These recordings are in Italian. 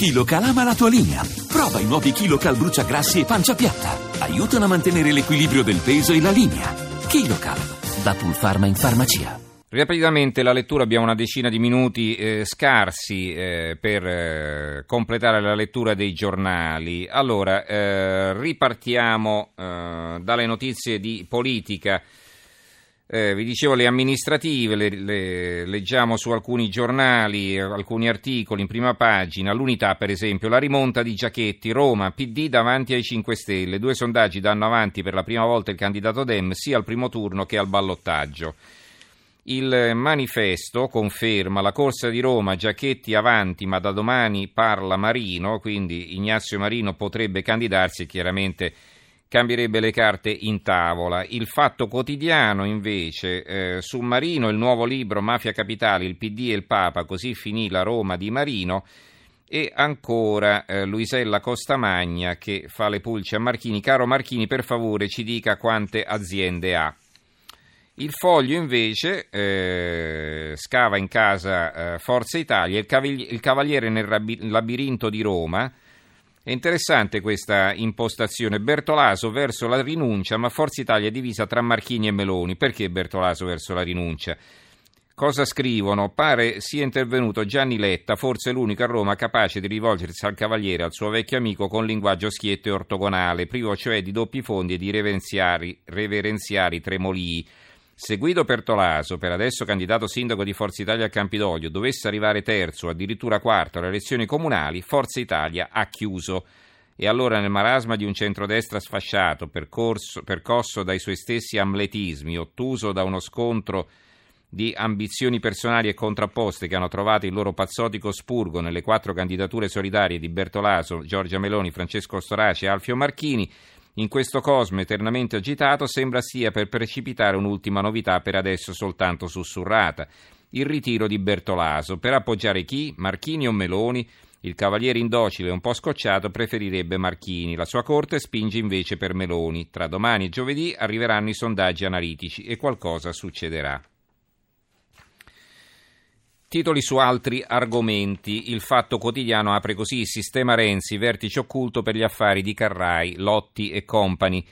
KiloCal ama la tua linea. Prova i nuovi KiloCal bruciagrassi e pancia piatta. Aiutano a mantenere l'equilibrio del peso e la linea. KiloCal, da Pulpharma in farmacia. Rapidamente la lettura, abbiamo una decina di minuti eh, scarsi eh, per eh, completare la lettura dei giornali. Allora, eh, ripartiamo eh, dalle notizie di politica. Eh, vi dicevo le amministrative, le, le, leggiamo su alcuni giornali, alcuni articoli in prima pagina, l'unità per esempio, la rimonta di Giachetti, Roma, PD davanti ai 5 Stelle, due sondaggi danno avanti per la prima volta il candidato Dem sia al primo turno che al ballottaggio. Il manifesto conferma la corsa di Roma, Giachetti avanti, ma da domani parla Marino, quindi Ignazio Marino potrebbe candidarsi chiaramente cambierebbe le carte in tavola. Il Fatto Quotidiano invece, eh, su Marino il nuovo libro Mafia Capitale, il PD e il Papa, così finì la Roma di Marino. E ancora eh, Luisella Costamagna che fa le pulce a Marchini. Caro Marchini, per favore ci dica quante aziende ha. Il foglio invece eh, scava in casa eh, Forza Italia, il, cavigli- il cavaliere nel rabi- labirinto di Roma. È interessante questa impostazione. Bertolaso verso la rinuncia, ma Forza Italia è divisa tra Marchini e Meloni. Perché Bertolaso verso la rinuncia? Cosa scrivono? Pare sia intervenuto Gianni Letta, forse l'unico a Roma capace di rivolgersi al cavaliere, al suo vecchio amico, con linguaggio schietto e ortogonale, privo cioè di doppi fondi e di reverenziari, reverenziari tremolii. Se Guido Pertolaso, per adesso candidato sindaco di Forza Italia a Campidoglio, dovesse arrivare terzo o addirittura quarto alle elezioni comunali, Forza Italia ha chiuso. E allora nel marasma di un centrodestra sfasciato, percorso, percosso dai suoi stessi amletismi, ottuso da uno scontro di ambizioni personali e contrapposte che hanno trovato il loro pazzotico spurgo nelle quattro candidature solidarie di Bertolaso, Giorgia Meloni, Francesco Storace e Alfio Marchini, in questo cosmo eternamente agitato sembra sia per precipitare un'ultima novità per adesso soltanto sussurrata, il ritiro di Bertolaso. Per appoggiare chi? Marchini o Meloni? Il cavaliere indocile e un po' scocciato preferirebbe Marchini, la sua corte spinge invece per Meloni. Tra domani e giovedì arriveranno i sondaggi analitici e qualcosa succederà. Titoli su altri argomenti. Il Fatto Quotidiano apre così sistema Renzi, vertice occulto per gli affari di Carrai, Lotti e Company.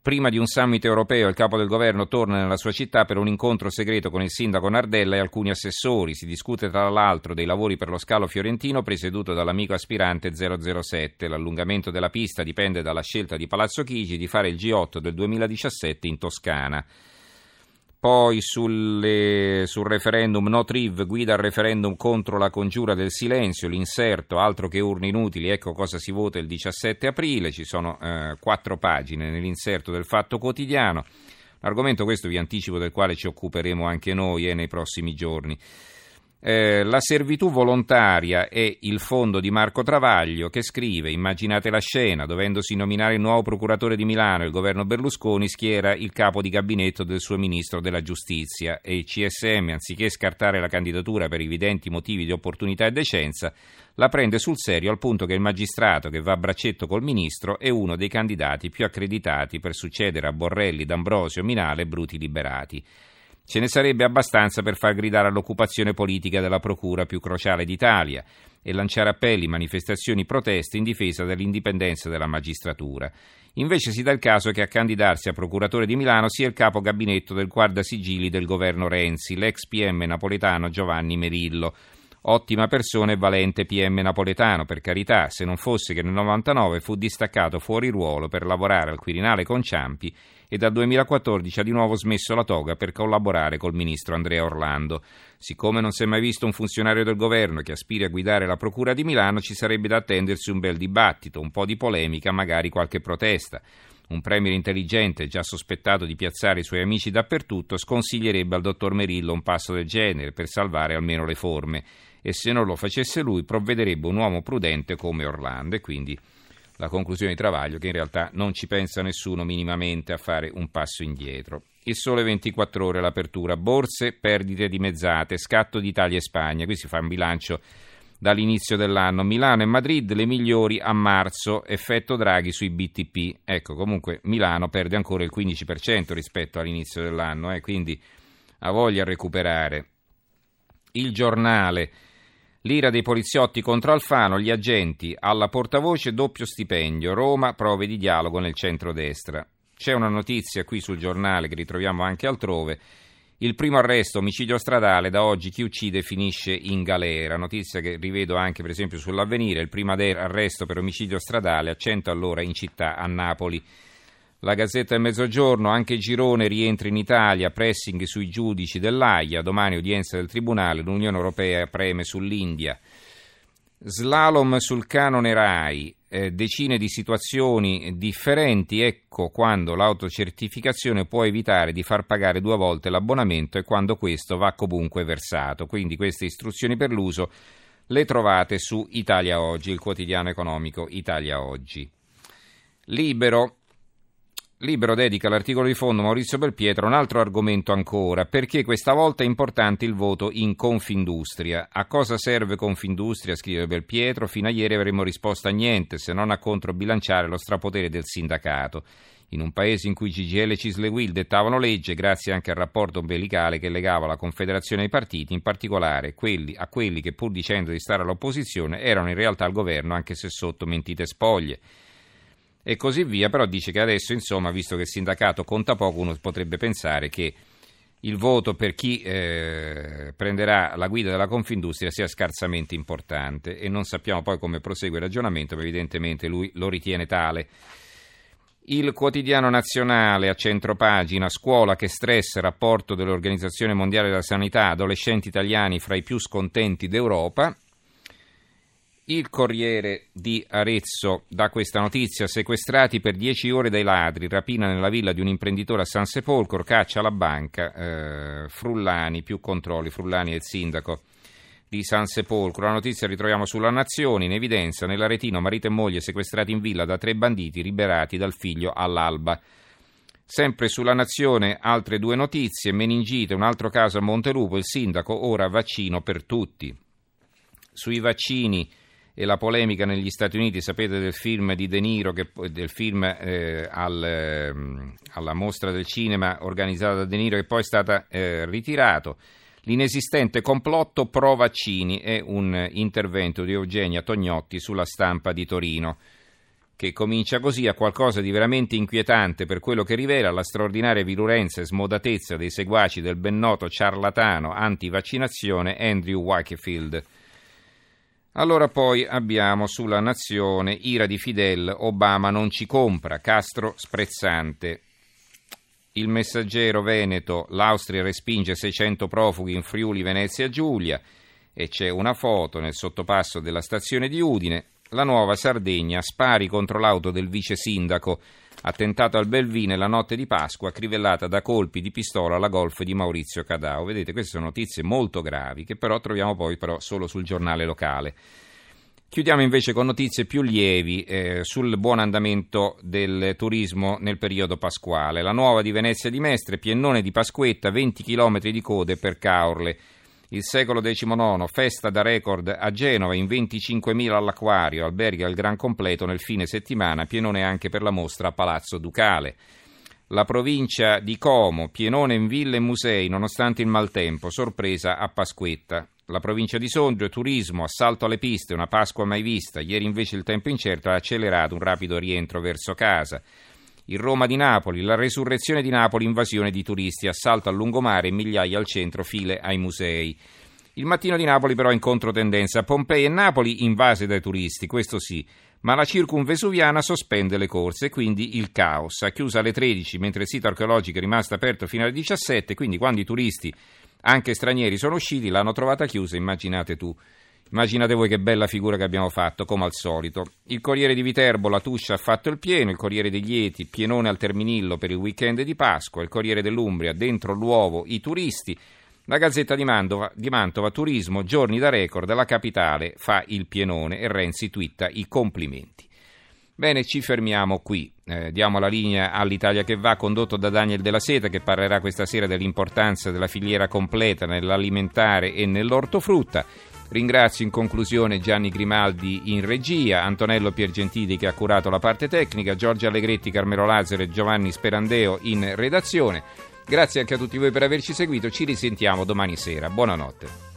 Prima di un summit europeo il capo del governo torna nella sua città per un incontro segreto con il sindaco Nardella e alcuni assessori. Si discute tra l'altro dei lavori per lo scalo fiorentino presieduto dall'amico aspirante 007. L'allungamento della pista dipende dalla scelta di Palazzo Chigi di fare il G8 del 2017 in Toscana. Poi sulle, sul referendum no triv, guida al referendum contro la congiura del silenzio, l'inserto, altro che urne inutili, ecco cosa si vota il 17 aprile, ci sono eh, quattro pagine nell'inserto del Fatto Quotidiano, argomento questo vi anticipo del quale ci occuperemo anche noi eh, nei prossimi giorni. Eh, la servitù volontaria è il fondo di Marco Travaglio che scrive: Immaginate la scena, dovendosi nominare il nuovo procuratore di Milano, il governo Berlusconi schiera il capo di gabinetto del suo ministro della giustizia e il CSM, anziché scartare la candidatura per evidenti motivi di opportunità e decenza, la prende sul serio al punto che il magistrato che va a braccetto col ministro è uno dei candidati più accreditati per succedere a Borrelli, D'Ambrosio, Minale e Bruti Liberati. Ce ne sarebbe abbastanza per far gridare all'occupazione politica della procura più cruciale d'Italia e lanciare appelli, manifestazioni, proteste in difesa dell'indipendenza della magistratura. Invece si dà il caso che a candidarsi a procuratore di Milano sia il capo gabinetto del guardasigilli del governo Renzi, l'ex PM napoletano Giovanni Merillo. Ottima persona e valente PM napoletano, per carità, se non fosse che nel 99 fu distaccato fuori ruolo per lavorare al Quirinale con Ciampi e dal 2014 ha di nuovo smesso la toga per collaborare col ministro Andrea Orlando. Siccome non si è mai visto un funzionario del governo che aspiri a guidare la Procura di Milano, ci sarebbe da attendersi un bel dibattito, un po' di polemica, magari qualche protesta. Un premier intelligente, già sospettato di piazzare i suoi amici dappertutto, sconsiglierebbe al dottor Merillo un passo del genere per salvare almeno le forme. E se non lo facesse lui provvederebbe un uomo prudente come Orlando. E quindi la conclusione di Travaglio che in realtà non ci pensa nessuno minimamente a fare un passo indietro. Il sole 24 ore l'apertura, borse, perdite dimezzate, scatto di Italia e Spagna, qui si fa un bilancio dall'inizio dell'anno. Milano e Madrid le migliori a marzo, effetto Draghi sui BTP. Ecco, comunque Milano perde ancora il 15% rispetto all'inizio dell'anno, eh, quindi ha voglia a recuperare. Il giornale L'ira dei poliziotti contro Alfano, gli agenti alla portavoce doppio stipendio, Roma prove di dialogo nel centrodestra. C'è una notizia qui sul giornale che ritroviamo anche altrove. Il primo arresto, omicidio stradale, da oggi chi uccide finisce in galera. Notizia che rivedo anche per esempio sull'avvenire. Il primo arresto per omicidio stradale a 100 all'ora in città a Napoli. La Gazzetta del Mezzogiorno, anche Girone rientra in Italia, pressing sui giudici dell'AIA, domani udienza del Tribunale, l'Unione Europea preme sull'India. Slalom sul canone RAI, eh, decine di situazioni differenti, ecco quando l'autocertificazione può evitare di far pagare due volte l'abbonamento e quando questo va comunque versato. Quindi queste istruzioni per l'uso le trovate su Italia Oggi, il quotidiano economico Italia Oggi. Libero, Libero dedica l'articolo di fondo Maurizio Belpietro un altro argomento ancora, perché questa volta è importante il voto in Confindustria. A cosa serve Confindustria, scrive Belpietro, fino a ieri avremmo risposto a niente, se non a controbilanciare lo strapotere del sindacato. In un paese in cui CGL e Cisle dettavano legge, grazie anche al rapporto ombelicale che legava la Confederazione ai partiti, in particolare quelli, a quelli che pur dicendo di stare all'opposizione erano in realtà al governo anche se sotto mentite spoglie e così via, però dice che adesso, insomma, visto che il sindacato conta poco, uno potrebbe pensare che il voto per chi eh, prenderà la guida della Confindustria sia scarsamente importante e non sappiamo poi come prosegue il ragionamento, ma evidentemente lui lo ritiene tale. Il quotidiano nazionale a centro pagina, scuola che stress, rapporto dell'Organizzazione Mondiale della Sanità, adolescenti italiani fra i più scontenti d'Europa. Il Corriere di Arezzo dà questa notizia: sequestrati per dieci ore dai ladri, rapina nella villa di un imprenditore a San Sepolcro, caccia alla banca, eh, Frullani, più controlli, Frullani è il sindaco di San Sepolcro. La notizia ritroviamo sulla Nazione, in evidenza nell'aretino marito e moglie sequestrati in villa da tre banditi liberati dal figlio all'alba. Sempre sulla Nazione altre due notizie, meningite, un altro caso a Montelupo, il sindaco ora vaccino per tutti. Sui vaccini e la polemica negli Stati Uniti, sapete del film di De Niro, che, del film eh, al, eh, alla mostra del cinema organizzata da De Niro che poi è stata eh, ritirato. L'inesistente complotto pro vaccini è un intervento di Eugenia Tognotti sulla stampa di Torino che comincia così a qualcosa di veramente inquietante per quello che rivela la straordinaria virulenza e smodatezza dei seguaci del ben noto ciarlatano anti-vaccinazione Andrew Wakefield. Allora poi abbiamo sulla nazione ira di Fidel, Obama non ci compra, Castro sprezzante. Il messaggero Veneto, l'Austria respinge 600 profughi in Friuli, Venezia Giulia e c'è una foto nel sottopasso della stazione di Udine. La nuova Sardegna, spari contro l'auto del vice sindaco, attentato al Belvine la notte di Pasqua, crivellata da colpi di pistola alla golf di Maurizio Cadao. Vedete, queste sono notizie molto gravi che però troviamo poi però solo sul giornale locale. Chiudiamo invece con notizie più lievi eh, sul buon andamento del turismo nel periodo pasquale. La nuova di Venezia di Mestre, piennone di Pasquetta, 20 km di code per Caorle. Il secolo XIX, festa da record a Genova in 25.000 all'acquario, alberghi al gran completo nel fine settimana, pienone anche per la mostra a Palazzo Ducale. La provincia di Como, pienone in ville e musei nonostante il maltempo, sorpresa a Pasquetta. La provincia di Sondrio, turismo, assalto alle piste, una Pasqua mai vista. Ieri invece il tempo incerto ha accelerato un rapido rientro verso casa il Roma di Napoli, la resurrezione di Napoli, invasione di turisti, assalto a lungomare, migliaia al centro, file ai musei. Il mattino di Napoli però in controtendenza, Pompei e Napoli invase dai turisti, questo sì, ma la circumvesuviana sospende le corse, quindi il caos. Ha chiuso alle 13, mentre il sito archeologico è rimasto aperto fino alle 17, quindi quando i turisti, anche stranieri, sono usciti, l'hanno trovata chiusa, immaginate tu. Immaginate voi che bella figura che abbiamo fatto, come al solito. Il Corriere di Viterbo, la Tuscia ha fatto il pieno, il Corriere degli Eti, pienone al Terminillo per il weekend di Pasqua, il Corriere dell'Umbria, dentro l'uovo i turisti, la Gazzetta di Mantova, di Mantova, turismo, giorni da record, la capitale fa il pienone e Renzi twitta i complimenti. Bene, ci fermiamo qui. Eh, diamo la linea all'Italia che va, condotto da Daniel Della Seta, che parlerà questa sera dell'importanza della filiera completa nell'alimentare e nell'ortofrutta. Ringrazio in conclusione Gianni Grimaldi in regia, Antonello Piergentili che ha curato la parte tecnica, Giorgio Allegretti, Carmelo Lazzaro e Giovanni Sperandeo in redazione. Grazie anche a tutti voi per averci seguito, ci risentiamo domani sera. Buonanotte.